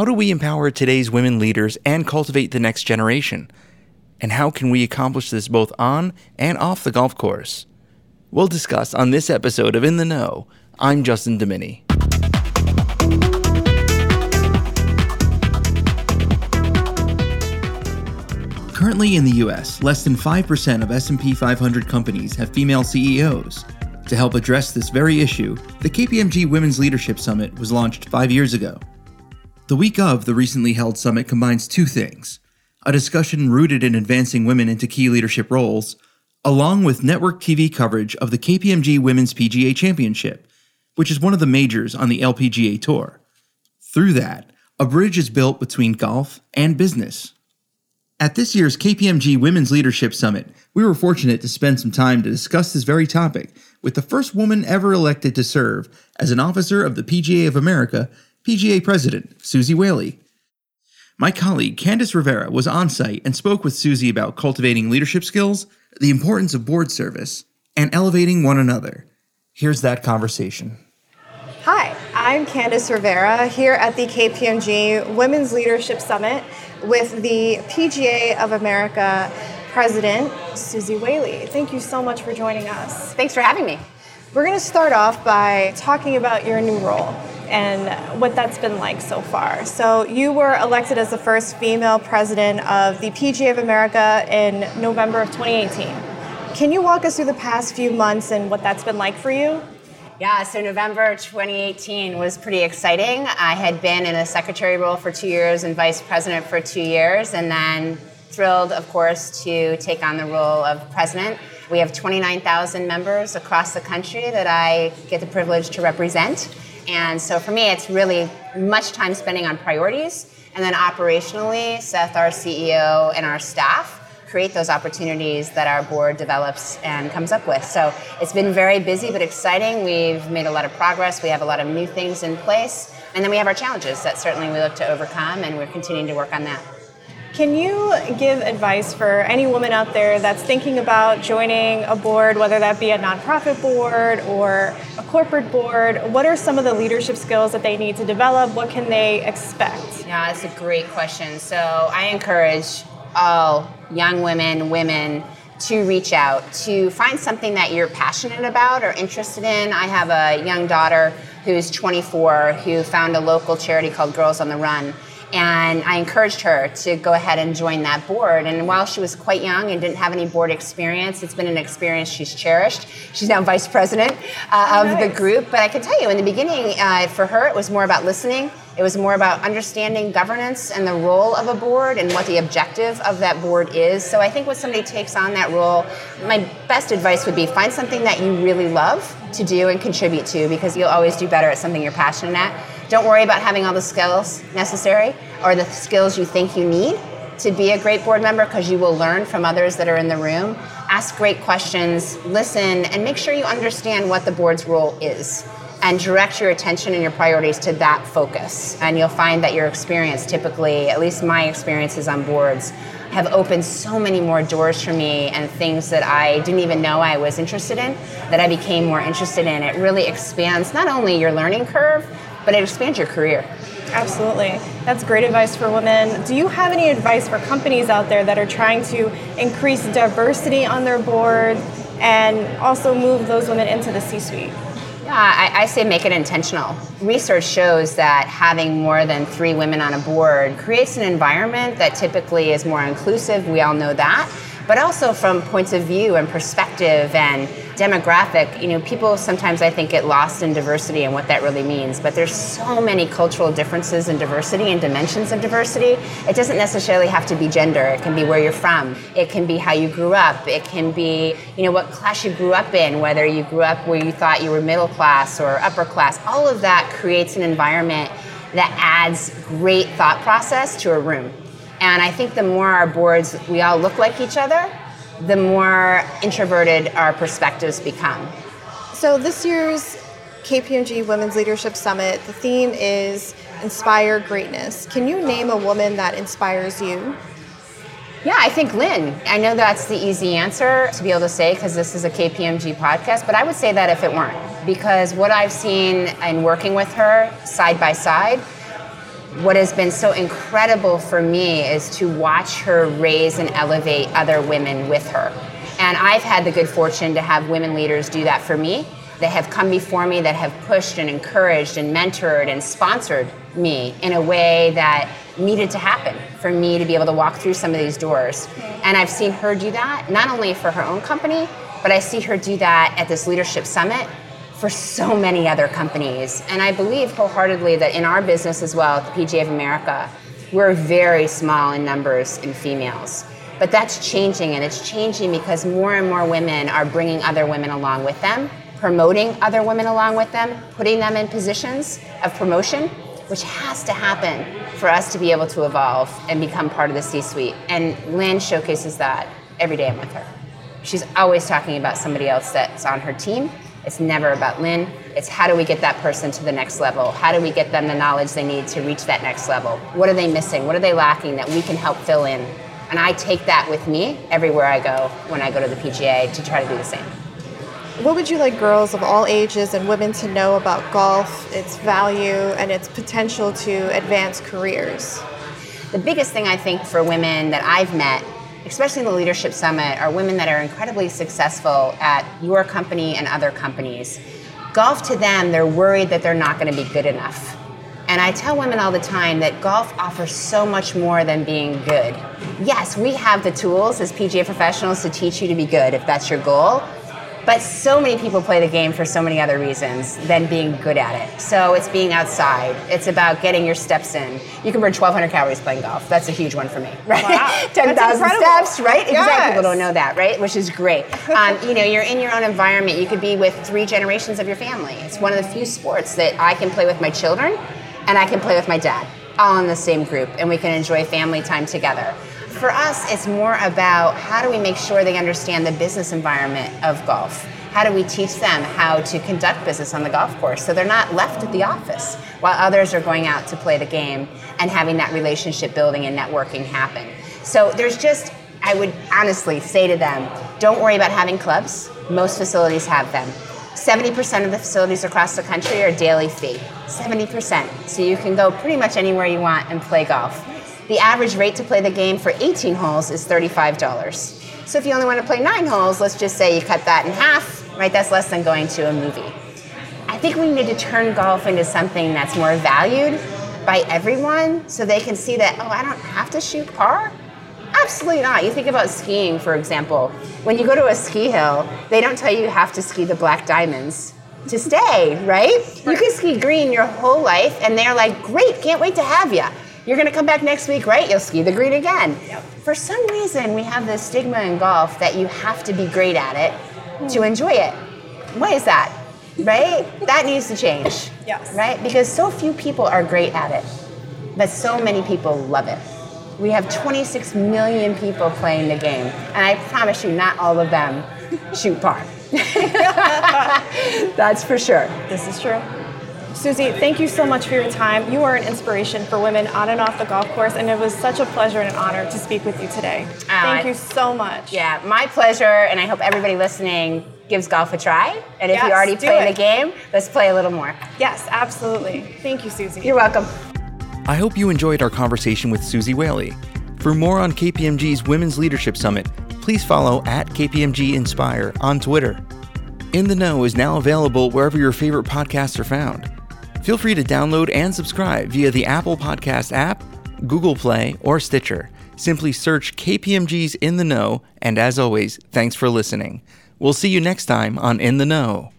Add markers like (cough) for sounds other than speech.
how do we empower today's women leaders and cultivate the next generation? And how can we accomplish this both on and off the golf course? We'll discuss on this episode of In the Know. I'm Justin Domini. Currently in the US, less than 5% of S&P 500 companies have female CEOs. To help address this very issue, the KPMG Women's Leadership Summit was launched 5 years ago. The week of the recently held summit combines two things: a discussion rooted in advancing women into key leadership roles, along with network TV coverage of the KPMG Women's PGA Championship, which is one of the majors on the LPGA Tour. Through that, a bridge is built between golf and business. At this year's KPMG Women's Leadership Summit, we were fortunate to spend some time to discuss this very topic with the first woman ever elected to serve as an officer of the PGA of America, PGA President Suzy Whaley. My colleague Candice Rivera was on site and spoke with Suzy about cultivating leadership skills, the importance of board service, and elevating one another. Here's that conversation. Hi, I'm Candice Rivera here at the KPMG Women's Leadership Summit with the PGA of America President Suzy Whaley. Thank you so much for joining us. Thanks for having me. We're going to start off by talking about your new role and what that's been like so far. So, you were elected as the first female president of the PGA of America in November of 2018. Can you walk us through the past few months and what that's been like for you? Yeah, so November 2018 was pretty exciting. I had been in a secretary role for two years and vice president for two years, and then thrilled, of course, to take on the role of president. We have 29,000 members across the country that I get the privilege to represent. And so for me, it's really much time spending on priorities. And then operationally, Seth, our CEO, and our staff create those opportunities that our board develops and comes up with. So it's been very busy but exciting. We've made a lot of progress. We have a lot of new things in place. And then we have our challenges that certainly we look to overcome, and we're continuing to work on that. Can you give advice for any woman out there that's thinking about joining a board, whether that be a nonprofit board or a corporate board? What are some of the leadership skills that they need to develop? What can they expect? Yeah, that's a great question. So I encourage all young women, women, to reach out, to find something that you're passionate about or interested in. I have a young daughter who's 24 who found a local charity called Girls on the Run and I encouraged her to go ahead and join that board. And while she was quite young and didn't have any board experience, it's been an experience she's cherished. She's now vice president uh, of nice. the group. But I can tell you, in the beginning, uh, for her, it was more about listening. It was more about understanding governance and the role of a board and what the objective of that board is. So I think when somebody takes on that role, my best advice would be find something that you really love to do and contribute to because you'll always do better at something you're passionate at don't worry about having all the skills necessary or the skills you think you need to be a great board member because you will learn from others that are in the room. Ask great questions, listen, and make sure you understand what the board's role is and direct your attention and your priorities to that focus. And you'll find that your experience, typically, at least my experiences on boards, have opened so many more doors for me and things that I didn't even know I was interested in that I became more interested in. It really expands not only your learning curve, but it expands your career. Absolutely. That's great advice for women. Do you have any advice for companies out there that are trying to increase diversity on their board and also move those women into the C suite? Yeah, I, I, say make it intentional. Research shows that having more than three women on a board creates an environment that typically is more inclusive. We all know that but also from points of view and perspective and demographic. You know, people sometimes I think get lost in diversity and what that really means, but there's so many cultural differences in diversity and dimensions of diversity. It doesn't necessarily have to be gender. It can be where you're from. It can be how you grew up. It can be, you know, what class you grew up in, whether you grew up where you thought you were middle class or upper class. All of that creates an environment that adds great thought process to a room. And I think the more our boards, we all look like each other, the more introverted our perspectives become. So this year's KPMG Women's Leadership Summit, the theme is Inspire Greatness. Can you name a woman that inspires you? Yeah, I think Lynne. I know that's the easy answer to be able to say because this is a KPMG podcast, but I would say that if it weren't. Because what I've seen in working with her side by side, what has been so incredible for me is to watch her raise and elevate other women with her. And I've had the good fortune to have women leaders do that for me that have come before me that have pushed and encouraged and mentored and sponsored me in a way that needed to happen for me to be able to walk through some of these doors. And I've seen her do that, not only for her own company, but I see her do that at this leadership summit for so many other companies. And I believe wholeheartedly that in our business as well, at the PGA of America, we're very small in numbers in females. But that's changing, and it's changing because more and more women are bringing other women along with them, promoting other women along with them, putting them in positions of promotion, which has to happen for us to be able to evolve and become part of the C suite. And Lynne showcases that every day I'm with her. She's always talking about somebody else that's on her team it's never about Lynne. It's how do we get that person to the next level? How do we get them the knowledge they need to reach that next level? What are they missing? What are they lacking that we can help fill in? And I take that with me everywhere I go when I go to the PGA to try to do the same. What would you like girls of all ages and women to know about golf, its value, and its potential to advance careers? The biggest thing I think for women that I've met especially in the Leadership Summit, are women that are incredibly successful at your company and other companies. Golf to them, they're worried that they're not going to be good enough. And I tell women all the time that golf offers so much more than being good. Yes, we have the tools as PGA professionals to teach you to be good if that's your goal. But so many people play the game for so many other reasons than being good at it. So it's being outside. It's about getting your steps in. You can burn 1,200 calories playing golf. That's a huge one for me, (laughs) right? Wow. (laughs) 10,000 steps, right? Yes. Exactly. People don't know that, right? Which is great. Um, you know, you're in your own environment. You could be with three generations of your family. It's one of the few sports that I can play with my children and I can play with my dad, all in the same group, and we can enjoy family time together for us, it's more about how do we make sure they understand the business environment of golf? How do we teach them how to conduct business on the golf course so they're not left at the office while others are going out to play the game and having that relationship building and networking happen? So there's just, I would honestly say to them, don't worry about having clubs. Most facilities have them. 70% of the facilities across the country are daily fee. 70%. So you can go pretty much anywhere you want and play golf. The average rate to play the game for 18 holes is $35. So if you only want to play nine holes, let's just say you cut that in half, right? That's less than going to a movie. I think we need to turn golf into something that's more valued by everyone so they can see that, oh, I don't have to shoot par. Absolutely not. You think about skiing, for example. When you go to a ski hill, they don't tell you you have to ski the black diamonds to stay, right? You can ski green your whole life, and they're like, great, can't wait to have you. You're going to come back next week, right? You'll ski the green again. Yep. For some reason, we have this stigma in golf that you have to be great at it to hmm. enjoy it. Why is that? Right? that needs to change. Yes. Right? Because so few people are great at it, but so many people love it. We have 26 million people playing the game, and I promise you, not all of them shoot par. (laughs) That's for sure. This is true. Suzy, thank you so much for your time. You are an inspiration for women on and off the golf course, and it was such a pleasure and an honor to speak with you today. Uh, thank you so much. Yeah, my pleasure, and I hope everybody listening gives golf a try. And if yes, you already play the game, let's play a little more. Yes, absolutely. Thank you, Suzy. You're welcome. I hope you enjoyed our conversation with Suzy Whaley. For more on KPMG's Women's Leadership Summit, please follow at KPMG Inspire on Twitter. In the Know is now available wherever your favorite podcasts are found. Feel free to download and subscribe via the Apple Podcast app, Google Play, or Stitcher. Simply search KPMG's In the Know, and as always, thanks for listening. We'll see you next time on In the Know.